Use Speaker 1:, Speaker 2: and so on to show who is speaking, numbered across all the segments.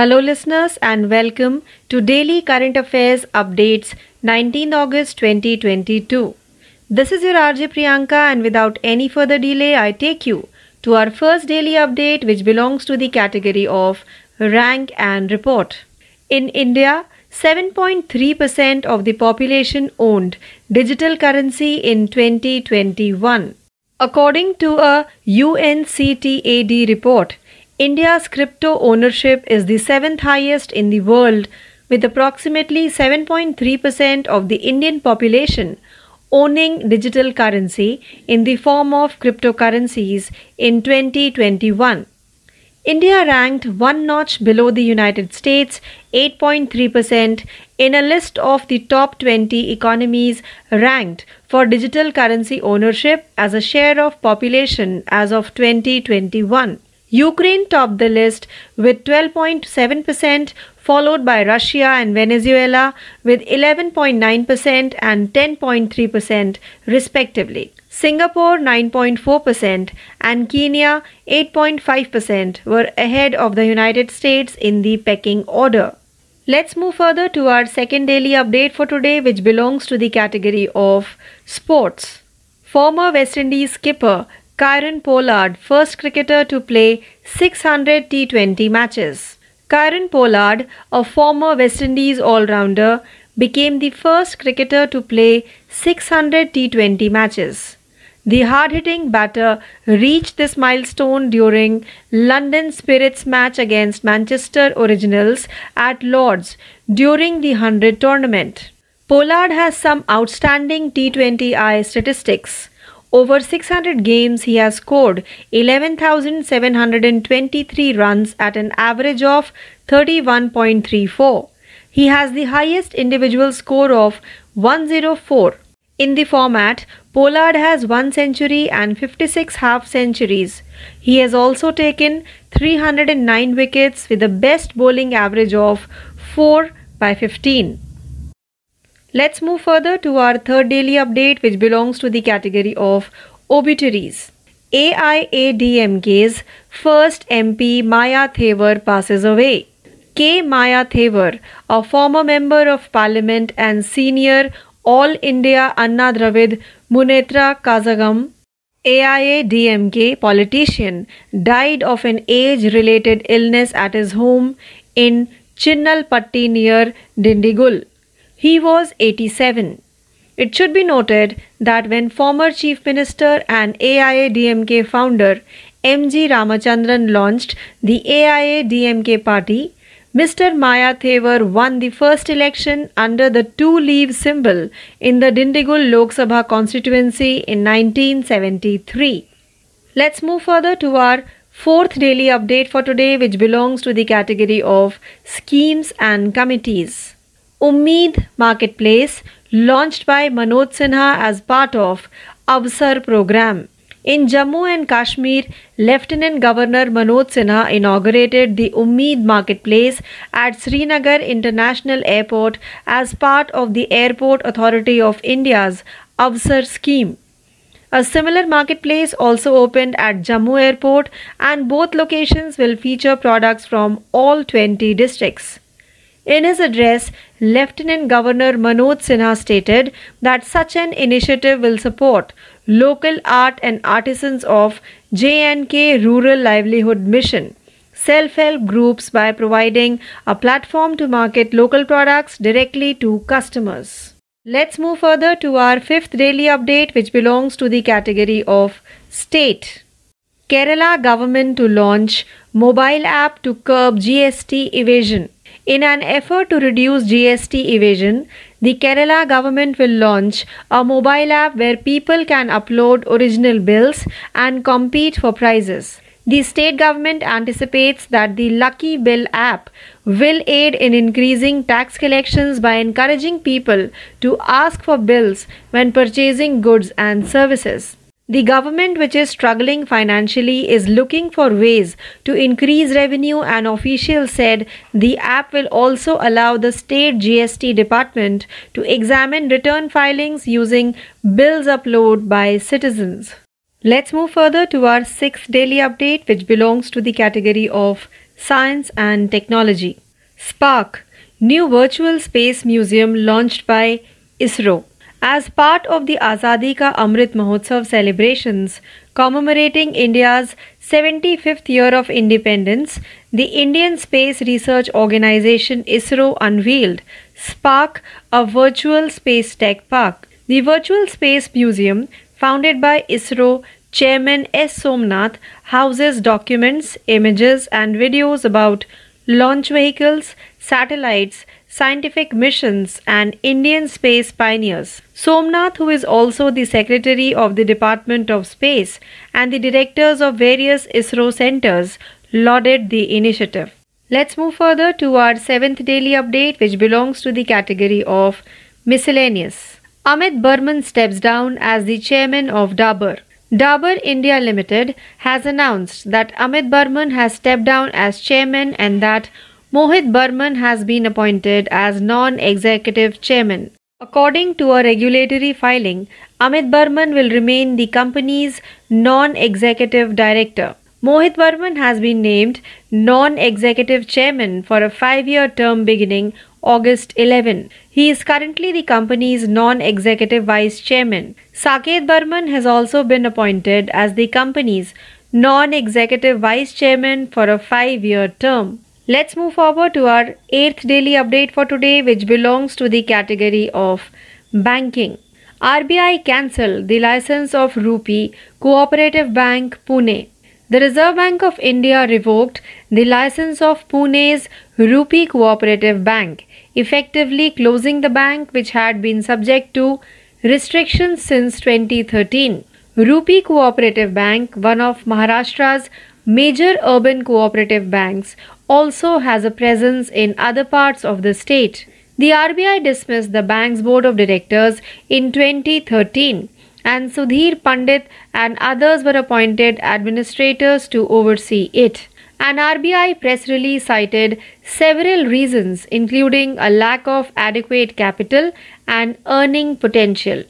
Speaker 1: Hello, listeners, and welcome to Daily Current Affairs Updates 19 August 2022. This is your RJ Priyanka, and without any further delay, I take you to our first daily update, which belongs to the category of Rank and Report. In India, 7.3% of the population owned digital currency in 2021. According to a UNCTAD report, India's crypto ownership is the seventh highest in the world, with approximately 7.3% of the Indian population owning digital currency in the form of cryptocurrencies in 2021. India ranked one notch below the United States, 8.3%, in a list of the top 20 economies ranked for digital currency ownership as a share of population as of 2021. Ukraine topped the list with 12.7%, followed by Russia and Venezuela with 11.9% and 10.3%, respectively. Singapore 9.4% and Kenya 8.5% were ahead of the United States in the pecking order. Let's move further to our second daily update for today, which belongs to the category of sports. Former West Indies skipper Kyron Pollard, first cricketer to play 600 T20 matches. Kyron Pollard, a former West Indies all rounder, became the first cricketer to play 600 T20 matches. The hard hitting batter reached this milestone during London Spirits match against Manchester Originals at Lord's during the 100 tournament. Pollard has some outstanding T20I statistics. Over 600 games, he has scored 11,723 runs at an average of 31.34. He has the highest individual score of 104. In the format, Pollard has 1 century and 56 half centuries. He has also taken 309 wickets with the best bowling average of 4 by 15. Let's move further to our third daily update, which belongs to the category of obituaries. AIADMK's first MP Maya Thevar passes away. K. Maya Thevar, a former member of parliament and senior All India Anna Dravid Munetra Kazagam AIA DMK politician, died of an age related illness at his home in Chinnalpatti near Dindigul. He was 87. It should be noted that when former Chief Minister and AIA DMK founder M.G. Ramachandran launched the AIA DMK party, Mr. Maya Thevar won the first election under the two leaves symbol in the Dindigul Lok Sabha constituency in 1973. Let's move further to our fourth daily update for today, which belongs to the category of schemes and committees. Umid Marketplace, launched by Manoj Sinha as part of Avsar program. In Jammu and Kashmir, Lieutenant Governor Manoj Sinha inaugurated the Umid Marketplace at Srinagar International Airport as part of the Airport Authority of India's Avsar scheme. A similar marketplace also opened at Jammu Airport, and both locations will feature products from all 20 districts. In his address, Lieutenant Governor Manoj Sinha stated that such an initiative will support local art and artisans of JNK Rural Livelihood Mission self help groups by providing a platform to market local products directly to customers. Let's move further to our fifth daily update, which belongs to the category of state. Kerala government to launch mobile app to curb GST evasion. In an effort to reduce GST evasion, the Kerala government will launch a mobile app where people can upload original bills and compete for prizes. The state government anticipates that the Lucky Bill app will aid in increasing tax collections by encouraging people to ask for bills when purchasing goods and services. The government, which is struggling financially, is looking for ways to increase revenue, and officials said the app will also allow the state GST department to examine return filings using bills uploaded by citizens. Let's move further to our sixth daily update, which belongs to the category of science and technology. Spark, new virtual space museum launched by ISRO. As part of the Azadi Ka Amrit Mahotsav celebrations commemorating India's 75th year of independence, the Indian Space Research Organization ISRO unveiled Spark, a virtual space tech park. The virtual space museum, founded by ISRO Chairman S. Somnath, houses documents, images, and videos about launch vehicles, satellites, scientific missions, and Indian space pioneers. Somnath, who is also the secretary of the Department of Space and the directors of various ISRO centers, lauded the initiative. Let's move further to our seventh daily update, which belongs to the category of miscellaneous. Amit Burman steps down as the chairman of Dabur. Dabur India Limited has announced that Amit Burman has stepped down as chairman and that Mohit Burman has been appointed as non executive chairman. According to a regulatory filing, Amit Burman will remain the company's non executive director. Mohit Burman has been named non executive chairman for a five year term beginning August 11. He is currently the company's non executive vice chairman. Saket Burman has also been appointed as the company's non executive vice chairman for a five year term. Let's move forward to our eighth daily update for today, which belongs to the category of banking. RBI cancelled the license of Rupee Cooperative Bank Pune. The Reserve Bank of India revoked the license of Pune's Rupee Cooperative Bank, effectively closing the bank which had been subject to restrictions since 2013. Rupee Cooperative Bank, one of Maharashtra's major urban cooperative banks, also has a presence in other parts of the state. The RBI dismissed the bank's board of directors in 2013 and Sudhir Pandit and others were appointed administrators to oversee it. An RBI press release cited several reasons, including a lack of adequate capital and earning potential.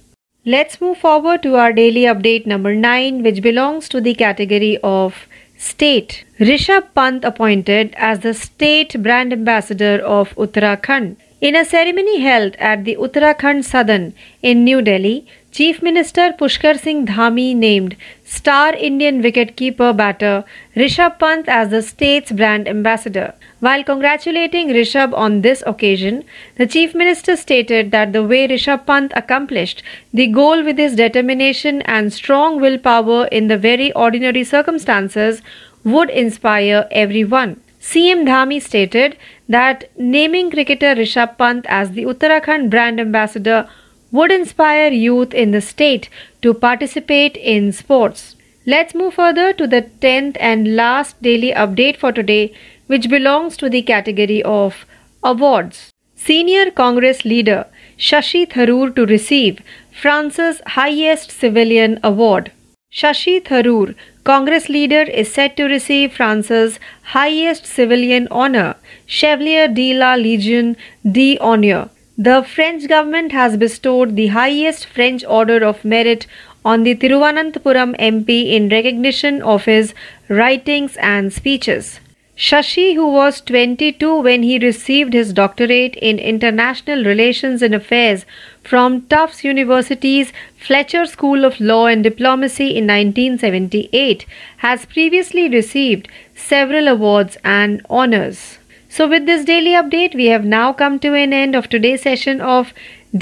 Speaker 1: Let's move forward to our daily update number 9, which belongs to the category of State Rishabh Pant appointed as the state brand ambassador of Uttarakhand. In a ceremony held at the Uttarakhand Sadan in New Delhi, Chief Minister Pushkar Singh Dhami named star Indian wicketkeeper batter Rishabh Pant as the state's brand ambassador. While congratulating Rishabh on this occasion, the Chief Minister stated that the way Rishabh Pant accomplished the goal with his determination and strong willpower in the very ordinary circumstances would inspire everyone. CM Dhami stated that naming cricketer Rishabh Pant as the Uttarakhand brand ambassador would inspire youth in the state to participate in sports. Let's move further to the 10th and last daily update for today, which belongs to the category of awards. Senior Congress leader Shashi Tharoor to receive France's highest civilian award. Shashi Tharoor, Congress leader, is set to receive France's highest civilian honor, Chevalier de la Legion d'honneur the French government has bestowed the highest French Order of Merit on the Thiruvananthapuram MP in recognition of his writings and speeches. Shashi, who was 22 when he received his doctorate in international relations and affairs from Tufts University's Fletcher School of Law and Diplomacy in 1978, has previously received several awards and honors. So, with this daily update, we have now come to an end of today's session of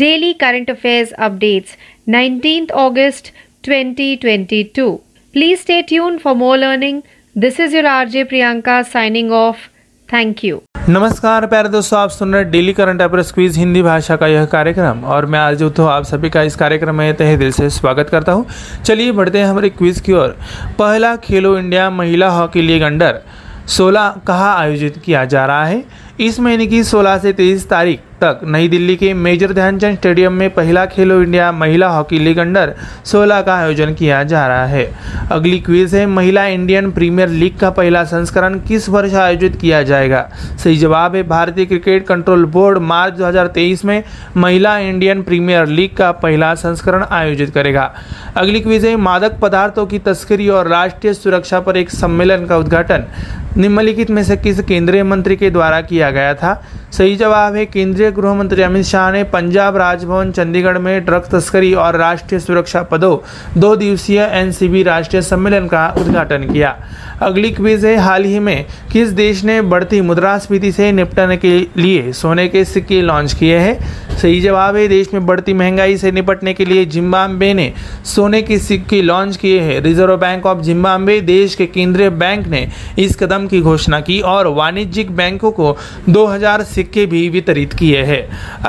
Speaker 1: Daily Current Affairs Updates, 19th August 2022. Please stay tuned for more learning. This is your RJ Priyanka signing off. Thank you.
Speaker 2: नमस्कार प्यारे दोस्तों आप सुन रहे हैं daily current affair squeeze Hindi भाषा का यह कार्यक्रम और मैं आज तो आप सभी का इस कार्यक्रम में तहे दिल से स्वागत करता हूं चलिए बढ़ते हैं हमारे क्विज की ओर पहला खेलो इंडिया महिला हॉकी लीग अंडर सोलह कहाँ आयोजित किया जा रहा है इस महीने की सोलह से तेईस तारीख तक नई दिल्ली के मेजर ध्यानचंद स्टेडियम में पहला खेलो इंडिया महिला हॉकी लीग अंडर 16 का आयोजन किया जा रहा है अगली क्विज है महिला इंडियन प्रीमियर लीग का पहला संस्करण किस वर्ष आयोजित किया जाएगा सही जवाब है भारतीय क्रिकेट कंट्रोल बोर्ड मार्च 2023 में महिला इंडियन प्रीमियर लीग का पहला संस्करण आयोजित करेगा अगली क्विज है मादक पदार्थों की तस्करी और राष्ट्रीय सुरक्षा पर एक सम्मेलन का उद्घाटन निम्नलिखित में से किस केंद्रीय मंत्री के द्वारा किया गया था सही जवाब है केंद्रीय गृह मंत्री अमित शाह ने पंजाब राजभवन चंडीगढ़ में ड्रग तस्करी और राष्ट्रीय सुरक्षा पदों दो दिवसीय एनसीबी राष्ट्रीय सम्मेलन का उद्घाटन किया अगली क्विज है हाल ही में किस देश ने बढ़ती मुद्रास्फीति से निपटने के लिए सोने के सिक्के लॉन्च किए हैं सही जवाब है देश में बढ़ती महंगाई से निपटने के लिए जिम्बाब्वे ने सोने के सिक्के लॉन्च किए हैं रिजर्व बैंक ऑफ जिम्बाब्वे देश के केंद्रीय बैंक ने इस कदम की घोषणा की और वाणिज्यिक बैंकों को 2000 सिक्के भी वितरित किए हैं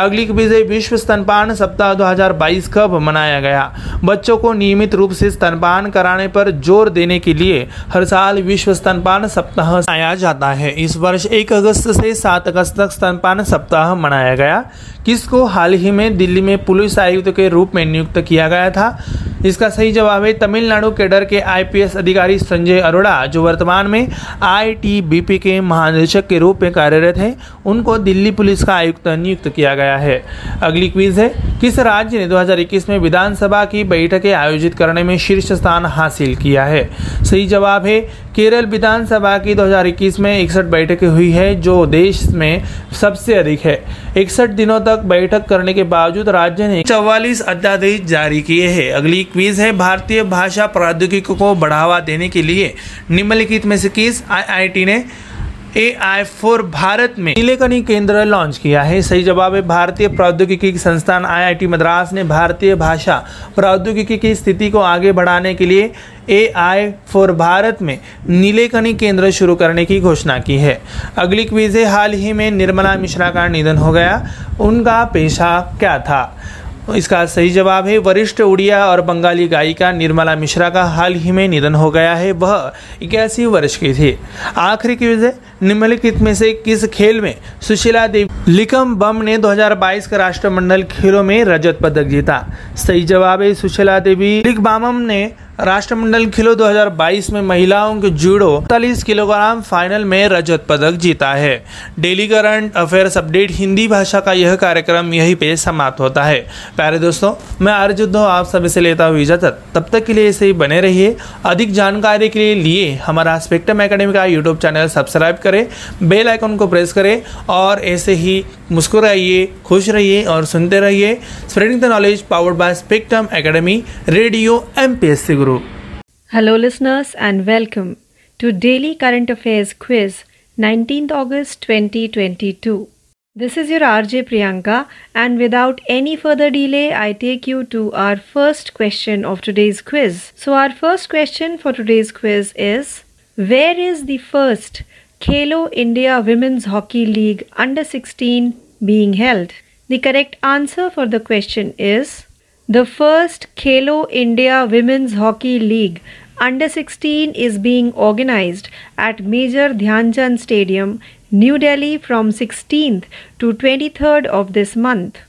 Speaker 2: अगली क्विज है विश्व स्तनपान सप्ताह 2022 कब मनाया गया बच्चों को नियमित रूप से स्तनपान कराने पर जोर देने के लिए हर साल विश्व स्तनपान सप्ताह मनाया जाता है इस वर्ष 1 अगस्त से 7 अगस्त तक स्तनपान सप्ताह मनाया गया किसको हाल ही में दिल्ली में पुलिस आयुक्त के रूप में नियुक्त किया गया था इसका सही जवाब है तमिलनाडु केडर के आईपीएस अधिकारी संजय अरोड़ा जो वर्तमान में आईटीबीपी के महानिदेशक के रूप में कार्यरत हैं उनको दिल्ली पुलिस का आयुक्त नियुक्त किया गया है अगली क्वीज है किस राज्य ने 2021 में विधानसभा की बैठकें आयोजित करने में शीर्ष स्थान हासिल किया है सही जवाब है केरल विधानसभा की 2021 में इकसठ बैठकें हुई है जो देश में सबसे अधिक है इकसठ दिनों तक तक बैठक करने के बावजूद राज्य ने चौवालीस अध्यादेश जारी किए हैं अगली क्वीज है भारतीय भाषा प्रौद्योगिकी को बढ़ावा देने के लिए निम्नलिखित में से किस आईआईटी ने ए आई फोर भारत में नीलेकनी केंद्र लॉन्च किया है सही जवाब है भारतीय प्रौद्योगिकी संस्थान आईआईटी मद्रास ने भारतीय भाषा प्रौद्योगिकी की स्थिति को आगे बढ़ाने के लिए ए आई फोर भारत में नीलेकनी केंद्र शुरू करने की घोषणा की है अगली क्वीज है हाल ही में निर्मला मिश्रा का निधन हो गया उनका पेशा क्या था तो इसका सही जवाब है वरिष्ठ उड़िया और बंगाली गायिका निर्मला मिश्रा का हाल ही में निधन हो गया है वह इक्यासी वर्ष की थी आखिरी क्यूज है निम्नलिखित में से किस खेल में सुशीला देवी लिकम बम ने 2022 का राष्ट्रमंडल खेलों में रजत पदक जीता सही जवाब है सुशीला देवी लिकबामम ने राष्ट्रमंडल खेलो 2022 में महिलाओं के जूडो उनतालीस किलोग्राम फाइनल में रजत पदक जीता है daily current affairs update Hindi भाषा का यह कार्यक्रम यहीं पे समाप्त होता है प्यारे दोस्तों मैं अर्जुद हूँ आप सभी से लेता हूँ इजाजत तब तक के लिए इसे ही बने रहिए अधिक जानकारी के लिए लिए हमारा स्पेक्ट्रम अकेडमी का यूट्यूब चैनल सब्सक्राइब करें बेल आइकन को प्रेस करें और ऐसे ही मुस्कुराइए खुश रहिए और सुनते रहिए spreading the knowledge powered by Spectrum academy radio M P Guru.
Speaker 1: Hello, listeners, and welcome to Daily Current Affairs Quiz, 19th August 2022. This is your RJ Priyanka, and without any further delay, I take you to our first question of today's quiz. So, our first question for today's quiz is Where is the first Kelo India Women's Hockey League Under 16 being held? The correct answer for the question is the first Kalo India Women's Hockey League under 16 is being organized at Major Dhyanjan Stadium, New Delhi from 16th to 23rd of this month.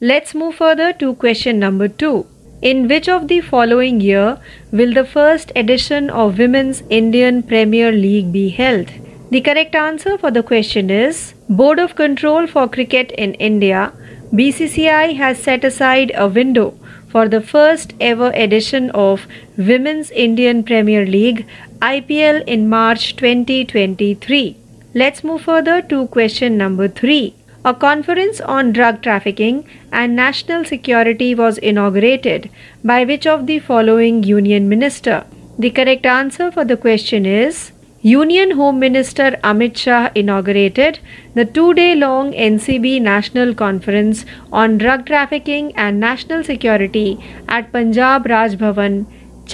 Speaker 1: Let's move further to question number 2. In which of the following year will the first edition of Women's Indian Premier League be held? The correct answer for the question is Board of Control for Cricket in India BCCI has set aside a window for the first ever edition of Women's Indian Premier League IPL in March 2023. Let's move further to question number 3. A conference on drug trafficking and national security was inaugurated by which of the following union minister? The correct answer for the question is Union Home Minister Amit Shah inaugurated the two day long NCB National Conference on Drug Trafficking and National Security at Punjab Raj Bhavan,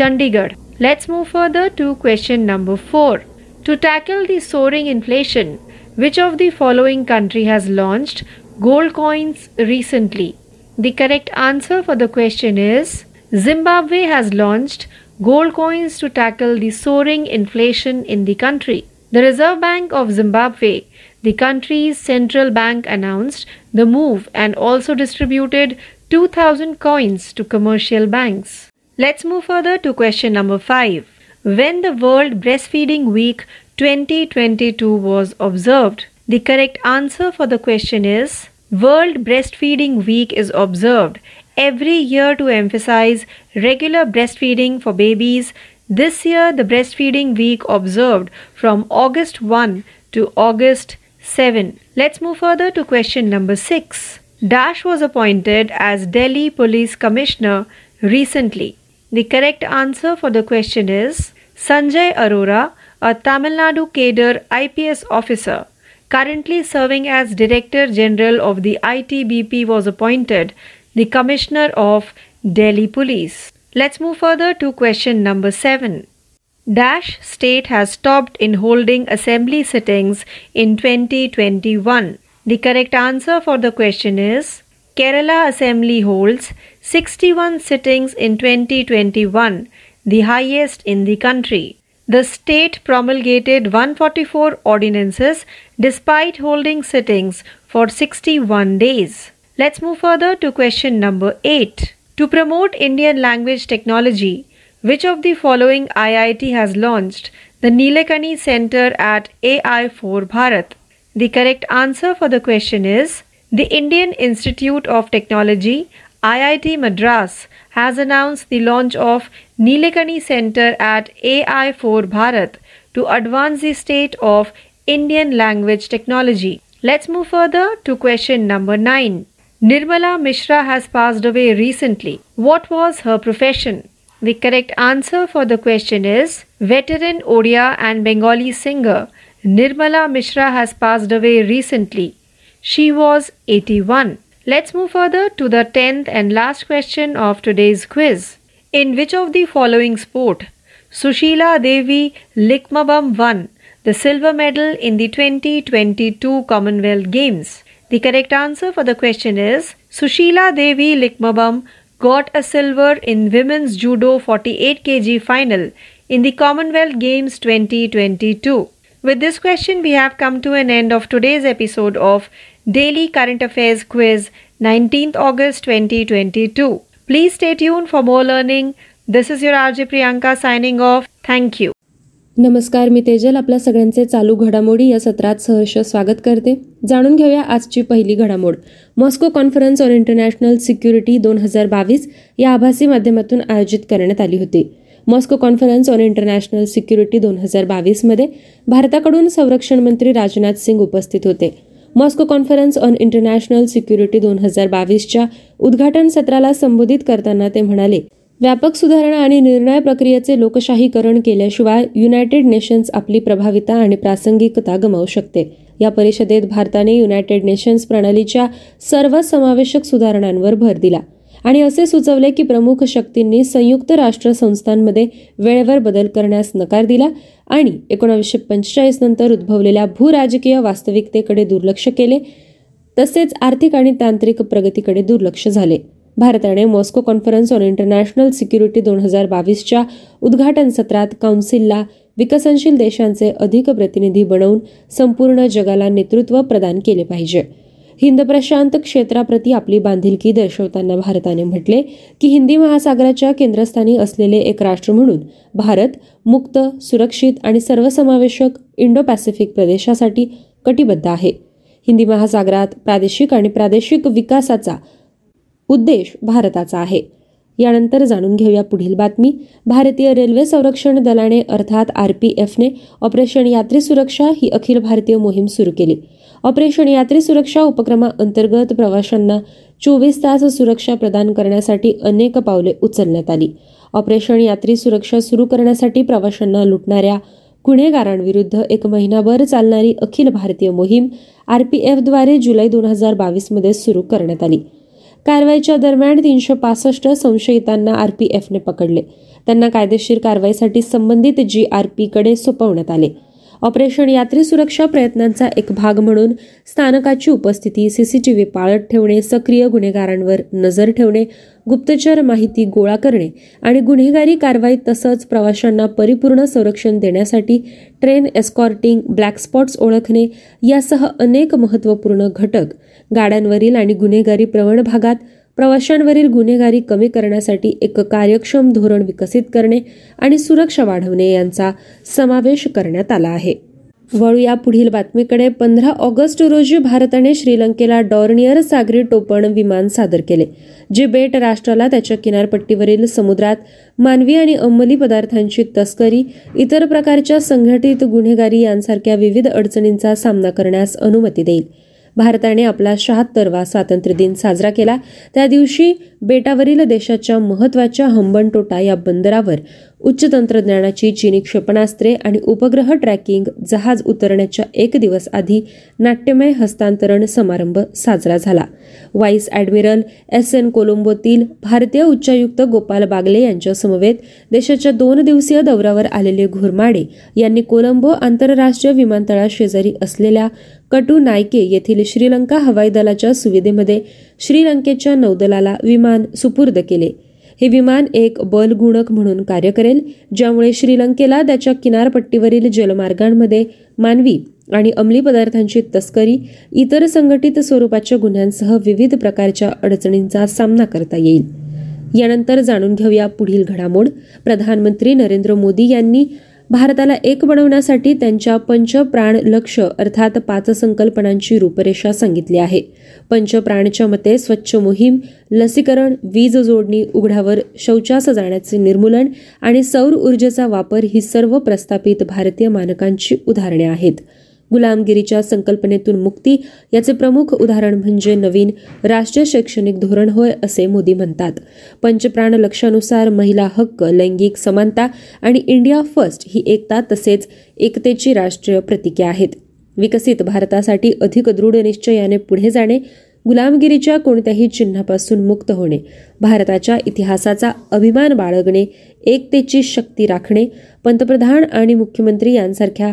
Speaker 1: Chandigarh. Let's move further to question number 4. To tackle the soaring inflation, which of the following country has launched gold coins recently? The correct answer for the question is Zimbabwe has launched gold coins to tackle the soaring inflation in the country. The Reserve Bank of Zimbabwe, the country's central bank, announced the move and also distributed 2000 coins to commercial banks. Let's move further to question number 5. When the World Breastfeeding Week 2022 was observed, the correct answer for the question is World Breastfeeding Week is observed every year to emphasize regular breastfeeding for babies. This year, the breastfeeding week observed from August 1 to August 7. Let's move further to question number 6. Dash was appointed as Delhi Police Commissioner recently. The correct answer for the question is Sanjay Arora, a Tamil Nadu cadre IPS officer currently serving as Director General of the ITBP was appointed the Commissioner of Delhi Police. Let's move further to question number 7. Dash state has stopped in holding assembly sittings in 2021. The correct answer for the question is Kerala Assembly holds 61 sittings in 2021, the highest in the country. The state promulgated 144 ordinances despite holding sittings for 61 days. Let's move further to question number 8. To promote Indian language technology, which of the following IIT has launched the Nilakani Center at AI4 Bharat? The correct answer for the question is the Indian Institute of Technology IIT Madras has announced the launch of Nilakani Center at AI4 Bharat to advance the state of Indian language technology. Let's move further to question number 9. Nirmala Mishra has passed away recently. What was her profession? The correct answer for the question is veteran Odia and Bengali singer Nirmala Mishra has passed away recently. She was 81. Let's move further to the 10th and last question of today's quiz. In which of the following sport Sushila Devi Likmabam won the silver medal in the 2022 Commonwealth Games? The correct answer for the question is Sushila Devi Likmabam got a silver in women's judo 48 kg final in the Commonwealth Games 2022. With this question, we have come to an end of today's episode of Daily Current Affairs Quiz 19th August 2022. Please stay tuned for more learning. This is your RJ Priyanka signing off. Thank you.
Speaker 3: नमस्कार मी तेजल आपल्या सगळ्यांचे चालू घडामोडी या सत्रात सहर्ष स्वागत करते जाणून घेऊया आजची पहिली घडामोड Moscow conference on international security दोन हजार बावीस या आभासी माध्यमातून आयोजित करण्यात आली होती Moscow conference on international security दोन हजार बावीसमध्ये भारताकडून संरक्षण मंत्री राजनाथ सिंग उपस्थित होते Moscow conference on international security दोन हजार बावीसच्या उद्घाटन सत्राला संबोधित करताना ते म्हणाले व्यापक सुधारणा आणि निर्णय प्रक्रियेचे लोकशाहीकरण केल्याशिवाय युनायटेड नेशन्स आपली प्रभाविता आणि प्रासंगिकता गमावू शकते या परिषदेत भारताने युनायटेड नेशन्स प्रणालीच्या सर्व समावेशक सुधारणांवर भर दिला आणि असे सुचवले की प्रमुख शक्तींनी संयुक्त राष्ट्र संस्थांमध्ये वेळेवर बदल करण्यास नकार दिला आणि एकोणावीसशे पंचेचाळीस नंतर उद्भवलेल्या भूराजकीय वास्तविकतेकडे दुर्लक्ष केले तसेच आर्थिक आणि तांत्रिक प्रगतीकडे दुर्लक्ष झाले भारताने Moscow conference on international security दोन हजार बावीसच्या उद्घाटन सत्रात काउन्सिलला विकसनशील देशांचे अधिक प्रतिनिधी बनवून संपूर्ण जगाला नेतृत्व प्रदान केले पाहिजे हिंद प्रशांत क्षेत्राप्रती आपली बांधिलकी दर्शवताना भारताने म्हटले की हिंदी महासागराच्या केंद्रस्थानी असलेले एक राष्ट्र म्हणून भारत मुक्त सुरक्षित आणि सर्वसमावेशक इंडो पॅसिफिक प्रदेशासाठी कटिबद्ध आहे हिंदी महासागरात प्रादेशिक आणि प्रादेशिक विकासाचा उद्देश भारताचा आहे यानंतर जाणून घेऊया पुढील बातमी भारतीय रेल्वे संरक्षण दलाने अर्थात आर पी एफने ऑपरेशन यात्री सुरक्षा ही अखिल भारतीय मोहीम सुरू केली ऑपरेशन यात्री सुरक्षा उपक्रमाअंतर्गत प्रवाशांना चोवीस तास सुरक्षा प्रदान करण्यासाठी अनेक पावले उचलण्यात आली ऑपरेशन यात्री सुरक्षा सुरू करण्यासाठी प्रवाशांना लुटणाऱ्या गुन्हेगारांविरुद्ध एक महिनाभर चालणारी अखिल भारतीय मोहीम आर पी एफद्वारे जुलै दोन हजार बावीसमध्ये सुरू करण्यात आली कारवाईच्या दरम्यान तीनशे पासष्ट संशयितांना आरपीएफने पकडले त्यांना कायदेशीर कारवाईसाठी संबंधित जी आर पीकडे सोपवण्यात आले ऑपरेशन यात्री सुरक्षा प्रयत्नांचा एक भाग म्हणून स्थानकाची उपस्थिती सीसीटीव्ही पाळत ठेवणे सक्रिय गुन्हेगारांवर नजर ठेवणे गुप्तचर माहिती गोळा करणे आणि गुन्हेगारी कारवाई तसंच प्रवाशांना परिपूर्ण संरक्षण देण्यासाठी ट्रेन एस्कॉर्टिंग ब्लॅक स्पॉट्स ओळखणे यासह अनेक महत्त्वपूर्ण घटक गाड्यांवरील आणि गुन्हेगारी प्रवण भागात प्रवाशांवरील गुन्हेगारी कमी करण्यासाठी एक कार्यक्षम धोरण विकसित करणे आणि सुरक्षा वाढवणे यांचा समावेश करण्यात आला आहे या पुढील बातमीकडे पंधरा ऑगस्ट रोजी भारताने श्रीलंकेला डॉर्नियर सागरी टोपण विमान सादर केले जे बेट राष्ट्राला त्याच्या किनारपट्टीवरील समुद्रात मानवी आणि अंमली पदार्थांची तस्करी इतर प्रकारच्या संघटित गुन्हेगारी यांसारख्या विविध अडचणींचा सामना करण्यास अनुमती देईल भारताने आपला शहात्तरवा स्वातंत्र्य दिन साजरा केला त्या दिवशी बेटावरील देशाच्या महत्त्वाच्या हंबनटोटा या बंदरावर उच्च तंत्रज्ञानाची चिनी क्षेपणास्त्रे आणि उपग्रह ट्रॅकिंग जहाज उतरण्याच्या एक दिवस आधी नाट्यमय हस्तांतरण समारंभ साजरा झाला व्हाईस ॲडमिरल एस एन कोलंबोतील भारतीय उच्चायुक्त गोपाल बागले यांच्या समवेत देशाच्या दोन दिवसीय दौऱ्यावर आलेले घुरमाडे यांनी कोलंबो आंतरराष्ट्रीय विमानतळाशेजारी असलेल्या कटू नायके येथील श्रीलंका हवाई दलाच्या सुविधेमध्ये श्रीलंकेच्या नौदलाला विमान विमान सुपूर्द केले हे विमान एक बलगुणक म्हणून कार्य करेल ज्यामुळे श्रीलंकेला त्याच्या किनारपट्टीवरील जलमार्गांमध्ये मानवी आणि अंमली पदार्थांची तस्करी इतर संघटित स्वरूपाच्या गुन्ह्यांसह विविध प्रकारच्या अडचणींचा सामना करता येईल यानंतर जाणून घेऊया पुढील घडामोड प्रधानमंत्री नरेंद्र मोदी यांनी भारताला एक बनवण्यासाठी त्यांच्या पंचप्राण लक्ष अर्थात पाच संकल्पनांची रूपरेषा सांगितली आहे पंचप्राणच्या मते स्वच्छ मोहीम लसीकरण वीज जोडणी उघड्यावर शौचास जाण्याचे निर्मूलन आणि सौर ऊर्जेचा वापर ही सर्व प्रस्थापित भारतीय मानकांची उदाहरणे आहेत गुलामगिरीच्या संकल्पनेतून मुक्ती याचे प्रमुख उदाहरण म्हणजे नवीन राष्ट्रीय शैक्षणिक धोरण होय असे मोदी म्हणतात पंचप्राण लक्षानुसार महिला हक्क लैंगिक समानता आणि इंडिया फर्स्ट ही एकता तसेच एकतेची राष्ट्रीय प्रतीके आहेत विकसित भारतासाठी अधिक दृढ निश्चयाने पुढे जाणे गुलामगिरीच्या कोणत्याही चिन्हापासून मुक्त होणे भारताच्या इतिहासाचा अभिमान बाळगणे एकतेची शक्ती राखणे पंतप्रधान आणि मुख्यमंत्री यांसारख्या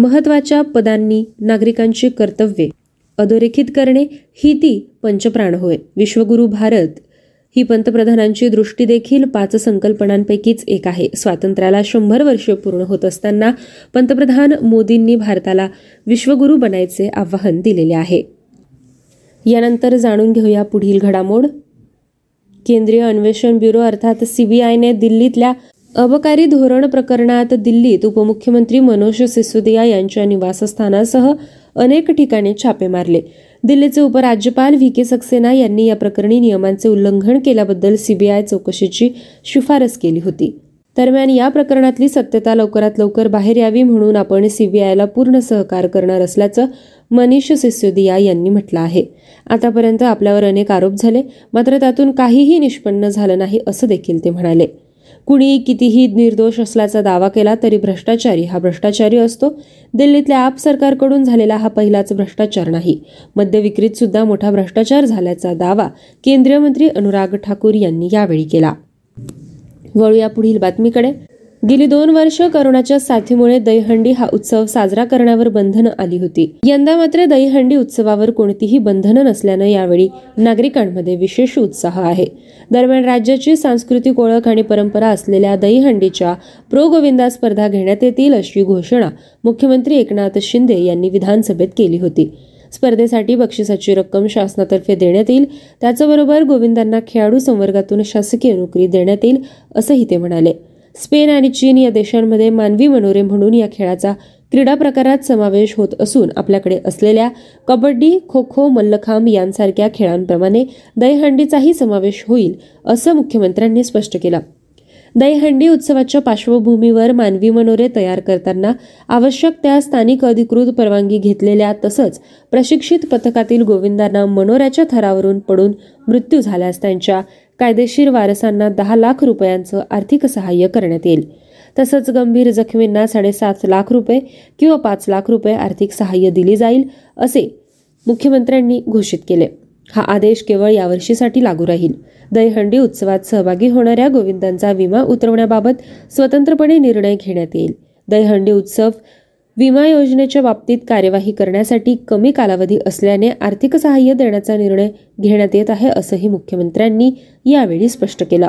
Speaker 3: महत्वाच्या पदांनी नागरिकांची कर्तव्ये अधोरेखित करणे ही ती पंचप्राण होय विश्वगुरु भारत ही पंतप्रधानांची दृष्टी देखील पाच संकल्पनांपैकीच एक आहे स्वातंत्र्याला शंभर वर्षे पूर्ण होत असताना पंतप्रधान मोदींनी भारताला विश्वगुरू बनायचे आवाहन दिलेले आहे यानंतर जाणून घेऊया पुढील घडामोड केंद्रीय अन्वेषण ब्युरो अर्थात सीबीआयने दिल्लीतल्या अबकारी धोरण प्रकरणात दिल्लीत उपमुख्यमंत्री मनोज सिसोदिया यांच्या निवासस्थानासह अनेक ठिकाणी छापे मारले दिल्लीचे उपराज्यपाल व्ही के सक्सेना यांनी या प्रकरणी नियमांचे उल्लंघन केल्याबद्दल सीबीआय चौकशीची शिफारस केली होती दरम्यान या प्रकरणातली सत्यता लवकरात लवकर बाहेर यावी म्हणून आपण सीबीआयला पूर्ण सहकार करणार असल्याचं मनीष सिसोदिया यांनी म्हटलं आहे आतापर्यंत आपल्यावर अनेक आरोप झाले मात्र त्यातून काहीही निष्पन्न झालं नाही असं देखील ते म्हणाले कुणी कितीही निर्दोष असल्याचा दावा केला तरी भ्रष्टाचारी हा भ्रष्टाचारी असतो दिल्लीतल्या आप सरकारकडून झालेला हा पहिलाच भ्रष्टाचार नाही मद्यविक्रीत सुद्धा मोठा भ्रष्टाचार झाल्याचा दावा केंद्रीय मंत्री अनुराग ठाकूर यांनी यावेळी केला या पुढील बातमीकडे गेली दोन वर्ष करोनाच्या साथीमुळे दहीहंडी हा उत्सव साजरा करण्यावर बंधनं आली होती यंदा मात्र दहीहंडी उत्सवावर कोणतीही बंधनं नसल्यानं यावेळी नागरिकांमध्ये विशेष उत्साह आहे दरम्यान राज्याची सांस्कृतिक ओळख आणि परंपरा असलेल्या दहीहंडीच्या प्रो गोविंदा स्पर्धा घेण्यात येतील अशी घोषणा मुख्यमंत्री एकनाथ शिंदे यांनी विधानसभेत केली होती स्पर्धेसाठी बक्षिसाची रक्कम शासनातर्फे देण्यात येईल त्याचबरोबर गोविंदांना खेळाडू संवर्गातून शासकीय नोकरी देण्यात येईल असंही ते म्हणाले स्पेन आणि चीन या देशांमध्ये मानवी मनोरे म्हणून या खेळाचा क्रीडा प्रकारात समावेश होत असून आपल्याकडे असलेल्या कबड्डी खो खो मल्लखांब यांसारख्या खेळांप्रमाणे दहीहंडीचाही समावेश होईल असं मुख्यमंत्र्यांनी स्पष्ट केलं दहीहंडी उत्सवाच्या पार्श्वभूमीवर मानवी मनोरे तयार करताना आवश्यक त्या स्थानिक अधिकृत परवानगी घेतलेल्या तसंच प्रशिक्षित पथकातील गोविंदांना मनोऱ्याच्या थरावरून पडून मृत्यू झाल्यास त्यांच्या कायदेशीर वारसांना दहा लाख रुपयांचं आर्थिक सहाय्य करण्यात येईल तसंच गंभीर जखमींना साडेसात लाख रुपये किंवा पाच लाख रुपये आर्थिक सहाय्य दिली जाईल असे मुख्यमंत्र्यांनी घोषित केले हा आदेश केवळ यावर्षीसाठी लागू राहील दहीहंडी उत्सवात सहभागी होणाऱ्या गोविंदांचा विमा उतरवण्याबाबत स्वतंत्रपणे निर्णय घेण्यात येईल दहीहंडी उत्सव विमा योजनेच्या बाबतीत कार्यवाही करण्यासाठी कमी कालावधी असल्याने आर्थिक सहाय्य देण्याचा निर्णय घेण्यात येत आहे असंही मुख्यमंत्र्यांनी यावेळी स्पष्ट केलं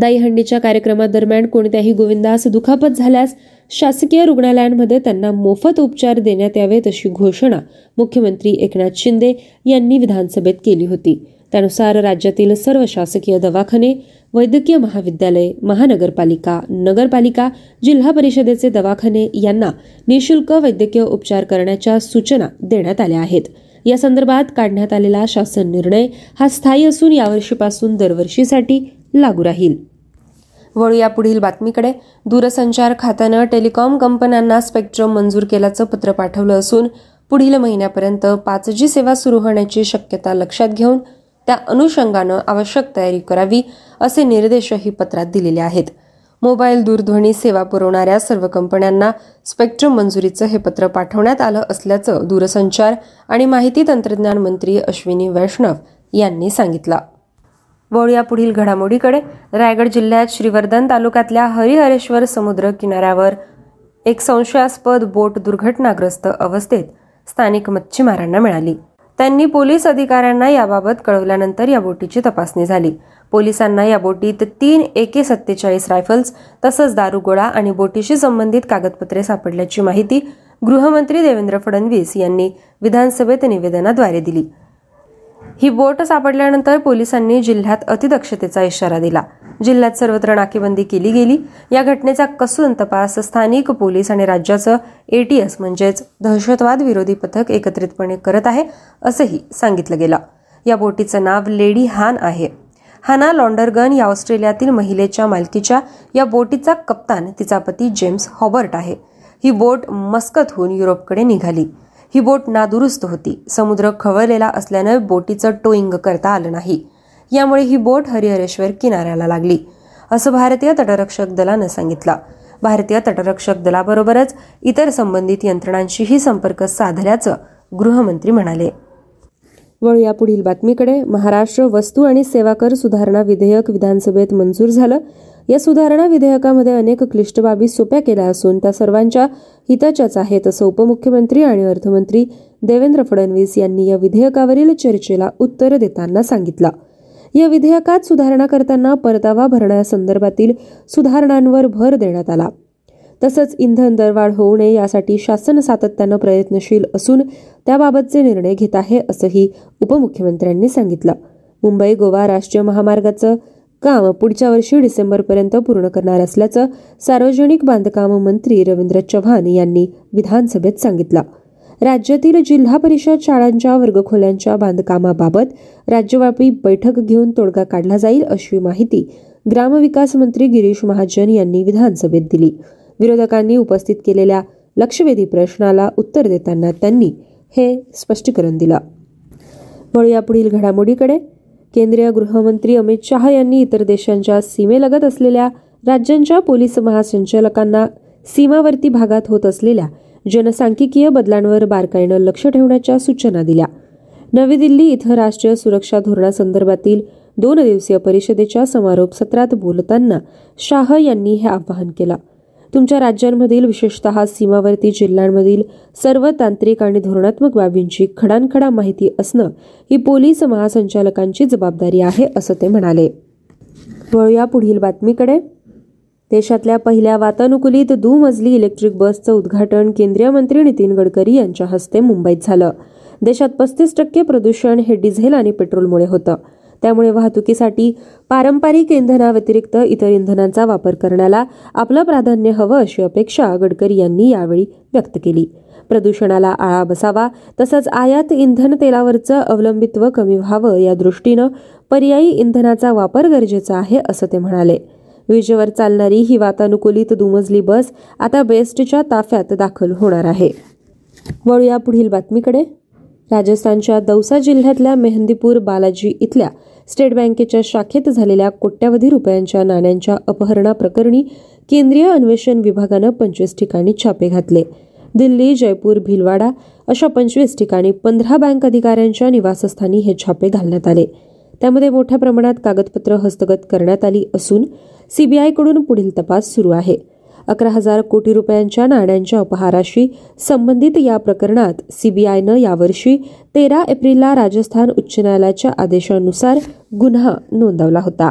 Speaker 3: दाईहंडीच्या कार्यक्रमादरम्यान कोणत्याही गोविंदास दुखापत झाल्यास शासकीय रुग्णालयांमध्ये त्यांना मोफत उपचार देण्यात यावेत अशी घोषणा मुख्यमंत्री एकनाथ शिंदे यांनी विधानसभेत केली होती त्यानुसार राज्यातील सर्व शासकीय दवाखाने वैद्यकीय महाविद्यालय महानगरपालिका नगरपालिका जिल्हा परिषदेचे दवाखाने यांना निशुल्क वैद्यकीय उपचार करण्याच्या सूचना देण्यात आल्या आहेत या संदर्भात काढण्यात आलेला शासन निर्णय हा स्थायी असून यावर्षीपासून दरवर्षीसाठी लागू राहील वळू या पुढील बातमीकडे दूरसंचार खात्यानं टेलिकॉम कंपन्यांना स्पेक्ट्रम मंजूर केल्याचं पत्र पाठवलं असून पुढील महिन्यापर्यंत पाच जी सेवा सुरू होण्याची शक्यता लक्षात घेऊन त्या अनुषंगानं आवश्यक तयारी करावी असे निर्देशही पत्रात दिलेले आहेत मोबाईल दूरध्वनी सेवा पुरवणाऱ्या सर्व कंपन्यांना स्पेक्ट्रम मंजुरीचं हे पत्र पाठवण्यात आलं असल्याचं दूरसंचार आणि माहिती तंत्रज्ञान मंत्री अश्विनी वैष्णव यांनी सांगितलं वळूया पुढील घडामोडीकडे रायगड जिल्ह्यात श्रीवर्धन तालुक्यातल्या हरिहरेश्वर समुद्र किनाऱ्यावर एक संशयास्पद बोट दुर्घटनाग्रस्त अवस्थेत स्थानिक मच्छीमारांना मिळाली त्यांनी पोलीस अधिकाऱ्यांना याबाबत कळवल्यानंतर या बोटीची तपासणी झाली पोलिसांना या बोटीत तीन एके सत्तेचाळीस रायफल्स तसंच दारुगोळा आणि बोटीशी संबंधित कागदपत्रे सापडल्याची माहिती गृहमंत्री देवेंद्र फडणवीस यांनी विधानसभेत निवेदनाद्वारे दिली ही बोट सापडल्यानंतर पोलिसांनी जिल्ह्यात अतिदक्षतेचा इशारा दिला जिल्ह्यात सर्वत्र नाकेबंदी केली गेली या घटनेचा कसून तपास स्थानिक पोलीस आणि राज्याचं एटीएस म्हणजेच दहशतवाद विरोधी पथक एकत्रितपणे करत आहे असंही सांगितलं गेलं या बोटीचं नाव लेडी हान आहे हाना लॉन्डरगन या ऑस्ट्रेलियातील महिलेच्या मालकीच्या या बोटीचा कप्तान तिचा पती जेम्स हॉबर्ट आहे ही बोट मस्कतहून युरोपकडे निघाली ही बोट नादुरुस्त होती समुद्र खवळलेला असल्यानं बोटीचं टोईंग करता आलं नाही यामुळे ही बोट हरिहरेश्वर किनाऱ्याला लागली असं भारतीय तटरक्षक दलानं सांगितलं भारतीय तटरक्षक दलाबरोबरच इतर संबंधित यंत्रणांशीही संपर्क साधल्याचं गृहमंत्री म्हणाले वळू या पुढील बातमीकडे महाराष्ट्र वस्तू आणि सेवा कर सुधारणा विधेयक विधानसभेत मंजूर झालं या सुधारणा विधेयकामध्ये अनेक क्लिष्ट बाबी सोप्या केल्या असून त्या सर्वांच्या हिताच्याच आहेत असं उपमुख्यमंत्री आणि अर्थमंत्री देवेंद्र फडणवीस यांनी या विधेयकावरील चर्चेला उत्तर देताना सांगितलं या विधेयकात सुधारणा करताना परतावा भरण्यासंदर्भातील सुधारणांवर भर देण्यात आला तसंच इंधन दरवाढ होऊ नये यासाठी शासन सातत्यानं प्रयत्नशील असून त्याबाबतचे निर्णय घेत आहे असंही उपमुख्यमंत्र्यांनी सांगितलं मुंबई गोवा राष्ट्रीय महामार्गाचं काम पुढच्या वर्षी डिसेंबरपर्यंत पूर्ण करणार असल्याचं सार्वजनिक बांधकाम मंत्री रवींद्र चव्हाण यांनी विधानसभेत सांगितलं राज्यातील जिल्हा परिषद शाळांच्या वर्गखोल्यांच्या बांधकामाबाबत राज्यव्यापी बैठक घेऊन तोडगा काढला जाईल अशी माहिती ग्रामविकास मंत्री गिरीश महाजन यांनी विधानसभेत दिली विरोधकांनी उपस्थित केलेल्या लक्षवेधी प्रश्नाला उत्तर देताना त्यांनी हे स्पष्टीकरण दिलं वळूया पुढील घडामोडीकडे केंद्रीय गृहमंत्री अमित शहा यांनी इतर देशांच्या सीमेलगत असलेल्या राज्यांच्या पोलीस महासंचालकांना सीमावर्ती भागात होत असलेल्या जनसांख्यिकीय बदलांवर बारकाईनं लक्ष ठेवण्याच्या सूचना दिल्या नवी दिल्ली इथं राष्ट्रीय सुरक्षा धोरणासंदर्भातील दोन दिवसीय परिषदेच्या समारोप सत्रात बोलताना शाह यांनी हे आवाहन केलं तुमच्या राज्यांमधील विशेषत सीमावर्ती जिल्ह्यांमधील सर्व तांत्रिक आणि धोरणात्मक बाबींची खडानखडा माहिती असणं ही पोलीस महासंचालकांची जबाबदारी आहे असं ते म्हणाले वळूया पुढील बातमीकडे देशातल्या पहिल्या वातानुकूलित दुमजली इलेक्ट्रिक बसचं उद्घाटन केंद्रीय मंत्री नितीन गडकरी यांच्या हस्ते मुंबईत झालं देशात पस्तीस टक्के प्रदूषण हे डिझेल आणि पेट्रोलमुळे होतं त्यामुळे वाहतुकीसाठी पारंपरिक इंधनाव्यतिरिक्त इतर इंधनांचा वापर करण्याला आपलं प्राधान्य हवं अशी अपेक्षा गडकरी यांनी यावेळी व्यक्त केली प्रदूषणाला आळा बसावा तसंच आयात इंधन तेलावरचं अवलंबित्व कमी व्हावं या दृष्टीनं पर्यायी इंधनाचा वापर गरजेचा आहे असं ते म्हणाले विजेवर चालणारी ही वातानुकूलित दुमजली बस आता बेस्टच्या ताफ्यात दाखल होणार आहे वळूया पुढील बातमीकडे राजस्थानच्या दौसा जिल्ह्यातल्या मेहंदीपूर बालाजी इथल्या स्टेट बँकेच्या शाखेत झालेल्या कोट्यवधी रुपयांच्या नाण्यांच्या अपहरणाप्रकरणी केंद्रीय अन्वेषण विभागानं पंचवीस ठिकाणी छापे घातले दिल्ली जयपूर भिलवाडा अशा पंचवीस ठिकाणी पंधरा बँक अधिकाऱ्यांच्या निवासस्थानी हे छापे घालण्यात आले त्यामध्ये मोठ्या प्रमाणात कागदपत्र हस्तगत करण्यात आली असून सीबीआयकडून पुढील तपास सुरू आहे अकरा हजार कोटी रुपयांच्या नाण्यांच्या अपहाराशी संबंधित या प्रकरणात सीबीआयनं यावर्षी तेरा एप्रिलला राजस्थान उच्च न्यायालयाच्या आदेशानुसार गुन्हा नोंदवला होता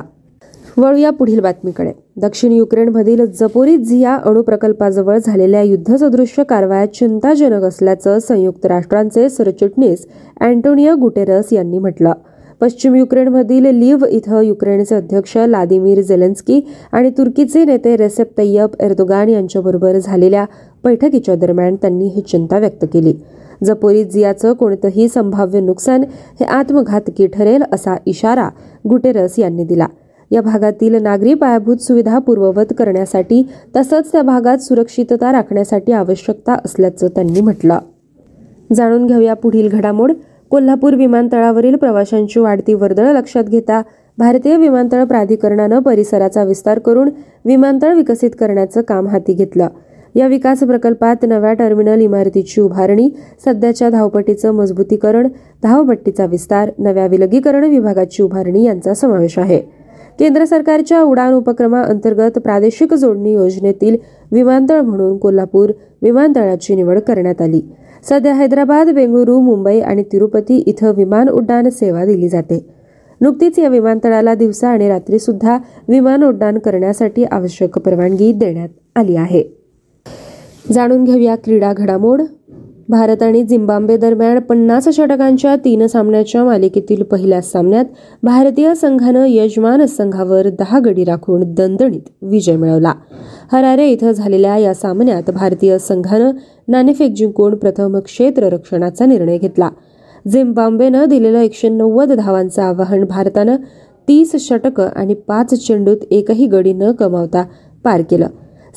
Speaker 3: वळूया पुढील बातमीकडे दक्षिण युक्रेनमधील जपोरी झिया अणुप्रकल्पाजवळ झालेल्या युद्धसदृश्य कारवाया चिंताजनक असल्याचं संयुक्त राष्ट्रांचे सरचिटणीस अँटोनियो गुटेरस यांनी म्हटलं पश्चिम युक्रेनमधील लिव इथं युक्रेनचे अध्यक्ष लादिमीर झेलन्स्की आणि तुर्कीचे नेते रेसेप एर्दोगान यांच्याबरोबर झालेल्या बैठकीच्या दरम्यान त्यांनी ही चिंता व्यक्त केली जपोरिजियाचं कोणतंही संभाव्य नुकसान हे आत्मघातकी ठरेल असा इशारा गुटेरस यांनी दिला या भागातील नागरी पायाभूत सुविधा पूर्ववत करण्यासाठी तसंच त्या भागात सुरक्षितता राखण्यासाठी आवश्यकता असल्याचं त्यांनी म्हटलं जाणून घेऊया पुढील घडामोड कोल्हापूर विमानतळावरील प्रवाशांची वाढती वर्दळ लक्षात घेता भारतीय विमानतळ प्राधिकरणानं परिसराचा विस्तार करून विमानतळ विकसित करण्याचं काम हाती घेतलं या विकास प्रकल्पात नव्या टर्मिनल इमारतीची उभारणी सध्याच्या धावपट्टीचं मजबूतीकरण धावपट्टीचा विस्तार नव्या विलगीकरण विभागाची उभारणी यांचा समावेश आहे केंद्र सरकारच्या उडान उपक्रमाअंतर्गत प्रादेशिक जोडणी योजनेतील विमानतळ म्हणून कोल्हापूर विमानतळाची निवड करण्यात आली सध्या हैदराबाद बेंगळुरू मुंबई आणि तिरुपती इथं विमान उड्डाण सेवा दिली जाते नुकतीच या विमानतळाला दिवसा आणि रात्रीसुद्धा विमान उड्डाण करण्यासाठी आवश्यक परवानगी देण्यात आली आहे जाणून घेऊया क्रीडा घडामोड भारत आणि झिम्बाब्वे दरम्यान पन्नास षटकांच्या तीन सामन्याच्या मालिकेतील पहिल्या सामन्यात भारतीय संघानं यजमान संघावर दहा गडी राखून दणदणीत विजय मिळवला हरारे इथं झालेल्या या सामन्यात भारतीय संघानं नाणेफेक जिंकून प्रथम क्षेत्ररक्षणाचा निर्णय घेतला झिम्बाब्वेनं दिलेलं एकशे नव्वद धावांचं आवाहन भारतानं तीस षटकं आणि पाच चेंडूत एकही गडी न कमावता पार केलं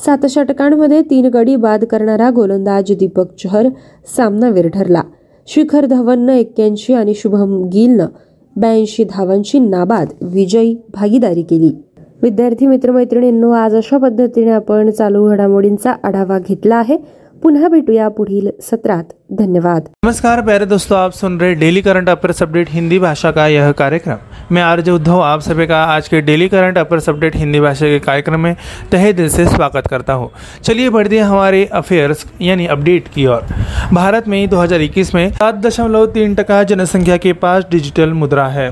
Speaker 3: सात षटकांमध्ये तीन गडी बाद करणारा गोलंदाज दीपक चहर सामनावीर ठरला शिखर धवननं एक्क्याऐंशी आणि शुभम गिलनं ब्याऐंशी धावांची नाबाद विजयी भागीदारी केली विद्यार्थी मित्रमैत्रिणींनो आज अशा पद्धतीने आपण चालू घडामोडींचा आढावा घेतला आहे पुनः भेटूया पुढील सत्रात धन्यवाद नमस्कार प्यारे दोस्तों आप सुन रहे daily current affairs update Hindi भाषा का यह कार्यक्रम मैं आर्ज उद्धव आप सभी का आज के daily current affairs update Hindi भाषा के कार्यक्रम में तहे दिल से स्वागत करता हूँ चलिए बढ़ दिए हमारे अफेयर्स यानी अपडेट की ओर भारत में दो में सात दशमलव तीन टका जनसंख्या के पास डिजिटल मुद्रा है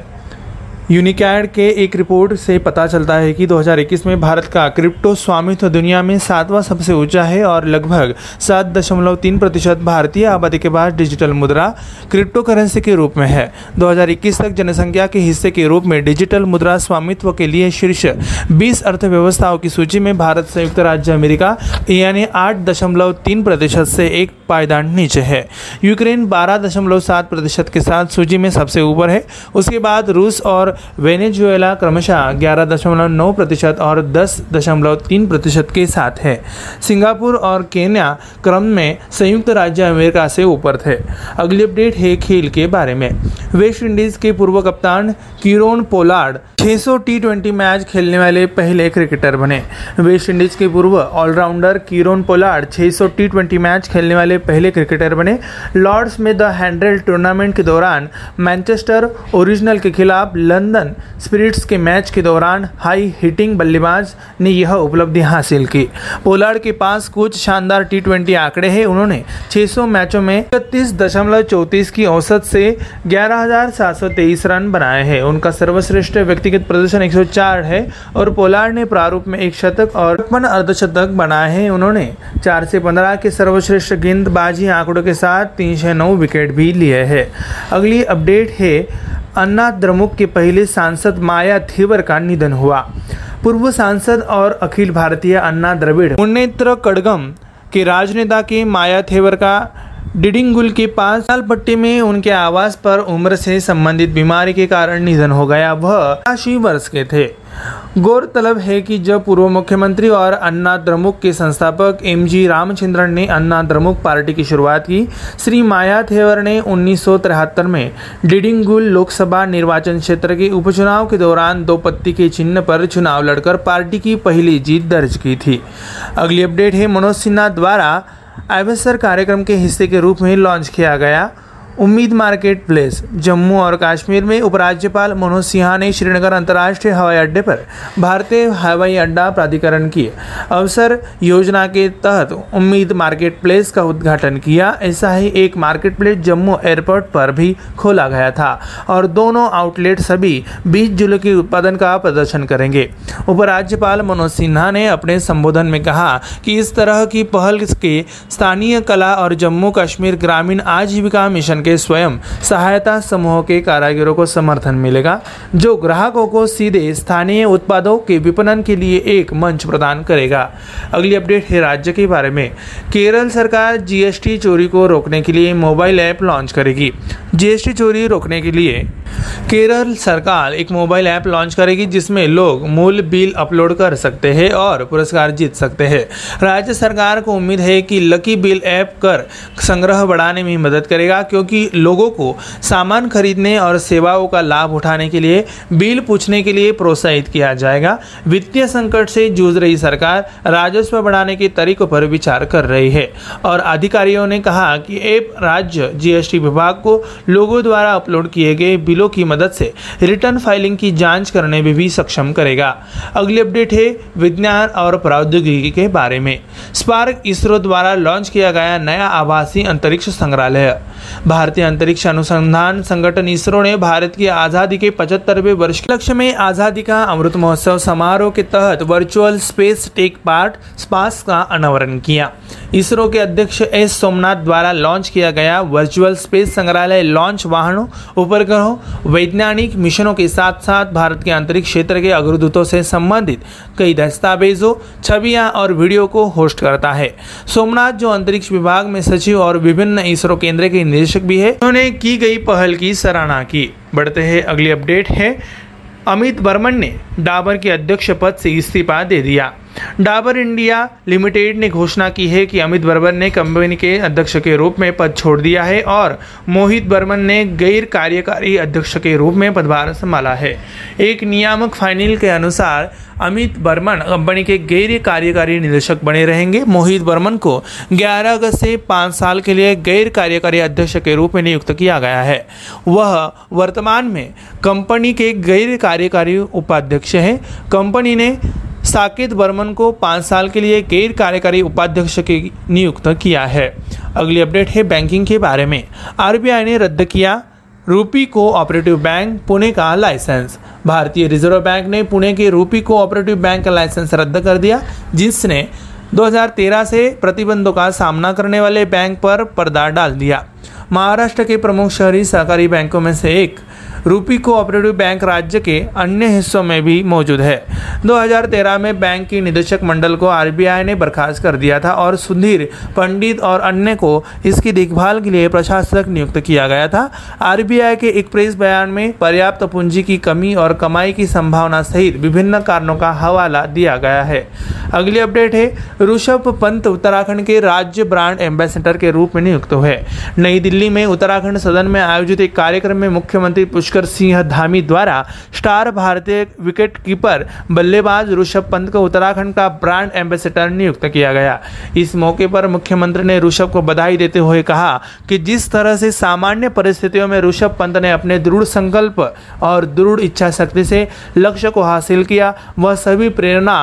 Speaker 3: यूनिकैड के एक रिपोर्ट से पता चलता है कि 2021 में भारत का क्रिप्टो स्वामित्व दुनिया में सातवां सबसे ऊंचा है और लगभग सात दशमलव तीन प्रतिशत भारतीय आबादी के पास डिजिटल मुद्रा क्रिप्टो करेंसी के रूप में है 2021 तक जनसंख्या के हिस्से के रूप में डिजिटल मुद्रा स्वामित्व के लिए शीर्ष बीस अर्थव्यवस्थाओं की सूची में भारत संयुक्त राज्य अमेरिका यानी आठ प्रतिशत से एक पायदान नीचे है यूक्रेन बारह प्रतिशत के साथ सूची में सबसे ऊपर है उसके बाद रूस और वेनेजुएला क्रमशः ग्यारह दशमलव नौ प्रतिशत और दस दशमलव तीन प्रतिशत के साथ है सिंगापुर और केन्या क्रम में संयुक्त राज्य अमेरिका से ऊपर थे अगली अपडेट है खेल के बारे में वेस्ट इंडीज के पूर्व कप्तान किरोन पोलार्ड 600 टी मैच खेलने वाले पहले क्रिकेटर बने वेस्ट इंडीज के पूर्व all-rounder Kiron Pollard 600 T match खेलने वाले पहले क्रिकेटर बने लॉर्ड्स में द हैंड्रेल टूर्नामेंट के दौरान मैनचेस्टर ओरिजिनल के खिलाफ लन लंदन स्पिरिट्स के मैच के दौरान हाई हिटिंग बल्लेबाज ने यह उपलब्धि हासिल की पोलार्ड के पास कुछ शानदार टी ट्वेंटी आंकड़े हैं उन्होंने 600 मैचों में इकतीस दशमलव चौतीस की औसत से ग्यारह रन बनाए हैं उनका सर्वश्रेष्ठ व्यक्तिगत प्रदर्शन 104 है और पोलार्ड ने प्रारूप में एक शतक और पचपन अर्धशतक बनाए हैं उन्होंने चार से पंद्रह के सर्वश्रेष्ठ गेंदबाजी आंकड़ों के साथ तीन विकेट भी लिए है अगली अपडेट है अन्ना द्रमुक के पहले सांसद माया थेवर का निधन हुआ पूर्व सांसद और अखिल भारतीय अन्ना द्रविड़ मुन्नेत्र कड़गम के राजनेता के माया थेवर का डिडिंगुल के पास पट्टी में उनके आवास पर उम्र से संबंधित बीमारी के कारण निधन हो गया वह अस्सी वर्ष के थे गौरतलब है कि जब पूर्व मुख्यमंत्री और अन्ना द्रमुक के संस्थापक एम जी रामचंद्रन ने अन्ना द्रमुक पार्टी की शुरुआत की श्री माया थेवर ने उन्नीस में डिडिंगुल लोकसभा निर्वाचन क्षेत्र के उपचुनाव के दौरान दो पत्ती के चिन्ह पर चुनाव लड़कर पार्टी की पहली जीत दर्ज की थी अगली अपडेट है मनोज सिन्हा द्वारा सर कार्यक्रम के हिस्से के रूप में लॉन्च किया गया उम्मीद मार्केट प्लेस जम्मू और कश्मीर में उपराज्यपाल मनोज सिन्हा ने श्रीनगर अंतर्राष्ट्रीय हवाई अड्डे पर भारतीय हवाई अड्डा प्राधिकरण की अवसर योजना के तहत उम्मीद मार्केट प्लेस का उद्घाटन किया ऐसा ही एक मार्केट प्लेस जम्मू एयरपोर्ट पर भी खोला गया था और दोनों आउटलेट सभी बीस जुलाई के उत्पादन का प्रदर्शन करेंगे उपराज्यपाल मनोज सिन्हा ने अपने संबोधन में कहा कि इस तरह की पहल के स्थानीय कला और जम्मू कश्मीर ग्रामीण आजीविका मिशन के स्वयं सहायता समूह के कारागिरों को समर्थन मिलेगा जो ग्राहकों को सीधे स्थानीय उत्पादों के विपणन के लिए एक मंच प्रदान करेगा अगली अपडेट है राज्य के बारे में केरल सरकार जीएसटी चोरी को रोकने के लिए मोबाइल ऐप लॉन्च करेगी जीएसटी चोरी रोकने के लिए केरल सरकार एक मोबाइल ऐप लॉन्च करेगी जिसमें लोग मूल बिल अपलोड कर सकते हैं और पुरस्कार जीत सकते हैं राज्य सरकार को उम्मीद है कि लकी बिल ऐप कर संग्रह बढ़ाने में मदद करेगा क्योंकि कि लोगों को सामान खरीदने और सेवाओं का लाभ उठाने के लिए बिल पूछने के लिए प्रोत्साहित किया जाएगा वित्तीय संकट से जूझ रही सरकार राजस्व बढ़ाने के तरीकों पर विचार कर रही है और अधिकारियों ने कहा कि एप राज्य जीएसटी विभाग को लोगों द्वारा अपलोड किए गए बिलों की मदद से रिटर्न फाइलिंग की जांच करने में भी सक्षम करेगा अगली अपडेट है विज्ञान और प्रौद्योगिकी के बारे में स्पार्क इसरो द्वारा लॉन्च किया गया नया आभासी अंतरिक्ष संग्रहालय भारतीय अंतरिक्ष अनुसंधान संगठन इसरो ने भारत की आज़ादी के पचहत्तरवे वर्ष के लक्ष्य में आज़ादी का अमृत महोत्सव समारोह के तहत वर्चुअल स्पेस टेक पार्ट स्पास का अनावरण किया इसरो के अध्यक्ष एस सोमनाथ द्वारा लॉन्च किया गया वर्चुअल स्पेस संग्रहालय लॉन्च वाहनों उपग्रहों वैज्ञानिक मिशनों के साथ साथ भारत के अंतरिक्ष क्षेत्र के अग्रदूतों से संबंधित कई दस्तावेजों छवियां और वीडियो को होस्ट करता है सोमनाथ जो अंतरिक्ष विभाग में सचिव और विभिन्न इसरो केंद्र के निदेशक भी है उन्होंने की गई पहल की सराहना की बढ़ते हैं अगली अपडेट है अमित बर्मन ने डाबर के अध्यक्ष पद से इस्तीफा दे दिया डाबर इंडिया लिमिटेड ने घोषणा की है कि अमित बर्मन ने कंपनी के अध्यक्ष के रूप में पद छोड़ दिया है और मोहित बर्मन ने गैर कार्यकारी अध्यक्ष के रूप में पदभार संभाला है एक नियामक फाइनल के अनुसार अमित बर्मन कंपनी के गैर कार्यकारी निदेशक बने रहेंगे मोहित बर्मन को 11 अगस्त से 5 साल के लिए गैर कार्यकारी अध्यक्ष के रूप में नियुक्त किया गया है वह वर्तमान में कंपनी के गैर कार्यकारी उपाध्यक्ष हैं कंपनी ने साकेत बर्मन को पाँच साल के लिए गैर कार्यकारी उपाध्यक्ष के नियुक्त किया है अगली अपडेट है बैंकिंग के बारे में आर ने रद्द किया रूपी को ऑपरेटिव बैंक पुणे का लाइसेंस भारतीय रिजर्व बैंक ने पुणे के रूपी को ऑपरेटिव बैंक का लाइसेंस रद्द कर दिया जिसने 2013 से प्रतिबंधों का सामना करने वाले बैंक पर पर्दा डाल दिया महाराष्ट्र के प्रमुख शहरी सहकारी बैंकों में से एक रूपी कोऑपरेटिव बैंक राज्य के अन्य हिस्सों में भी मौजूद है 2013 में बैंक की निदेशक मंडल को आर ने बर्खास्त कर दिया था और सुधीर पंडित और अन्य को इसकी देखभाल के लिए प्रशासक नियुक्त किया गया था आर के एक प्रेस बयान में पर्याप्त पूंजी की कमी और कमाई की संभावना सहित विभिन्न कारणों का हवाला दिया गया है अगली अपडेट है ऋषभ पंत उत्तराखंड के राज्य ब्रांड एम्बेसडर के रूप में नियुक्त हुए नई दिल्ली में उत्तराखंड सदन में आयोजित एक कार्यक्रम में मुख्यमंत्री पुष्कर पुष्कर सिंह धामी द्वारा स्टार भारतीय विकेट कीपर बल्लेबाज ऋषभ पंत को उत्तराखंड का ब्रांड एम्बेसडर नियुक्त किया गया इस मौके पर मुख्यमंत्री ने ऋषभ को बधाई देते हुए कहा कि जिस तरह से सामान्य परिस्थितियों में ऋषभ पंत ने अपने दृढ़ संकल्प और दृढ़ इच्छा शक्ति से लक्ष्य को हासिल किया वह सभी प्रेरणा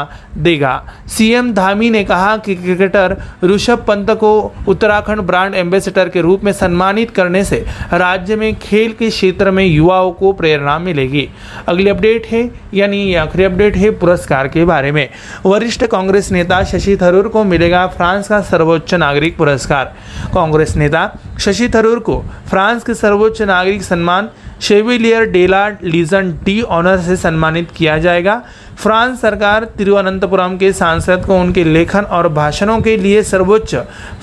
Speaker 3: देगा सीएम धामी ने कहा कि क्रिकेटर ऋषभ पंत को उत्तराखंड ब्रांड एम्बेसडर के रूप में सम्मानित करने से राज्य में खेल के क्षेत्र में युवा युवाओं को प्रेरणा मिलेगी अगली अपडेट है यानी ये आखिरी अपडेट है पुरस्कार के बारे में वरिष्ठ कांग्रेस नेता शशि थरूर को मिलेगा फ्रांस का सर्वोच्च नागरिक पुरस्कार कांग्रेस नेता शशि थरूर को फ्रांस के सर्वोच्च नागरिक सम्मान शेविलियर डेला लीजन डी ऑनर से सम्मानित किया जाएगा फ्रांस सरकार तिरुवनंतपुरम के सांसद को उनके लेखन और भाषणों के लिए सर्वोच्च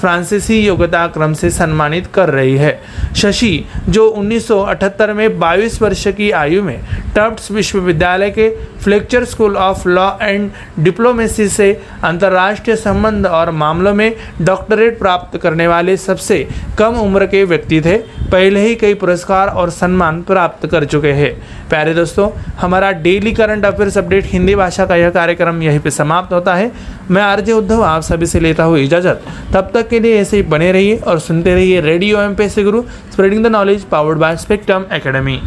Speaker 3: फ्रांसीसी योग्यता क्रम से सम्मानित कर रही है शशि जो 1978 में 22 वर्ष की आयु में टफ्ट्स विश्वविद्यालय के Fletcher school of law and diplomacy से अंतर्राष्ट्रीय संबंध और मामलों में डॉक्टरेट प्राप्त करने वाले सबसे कम उम्र के व्यक्ति थे पहले ही कई पुरस्कार और सम्मान प्राप्त कर चुके हैं प्यारे दोस्तों हमारा daily current affairs update Hindi भाषा का यह कार्यक्रम यहीं पर समाप्त होता है मैं आरजे उद्धव आप सभी से लेता हूँ इजाज़त तब तक के लिए ऐसे ही बने रहिए और सुनते रहिए रेडियो एम पे से Guru spreading the knowledge powered by Spectrum academy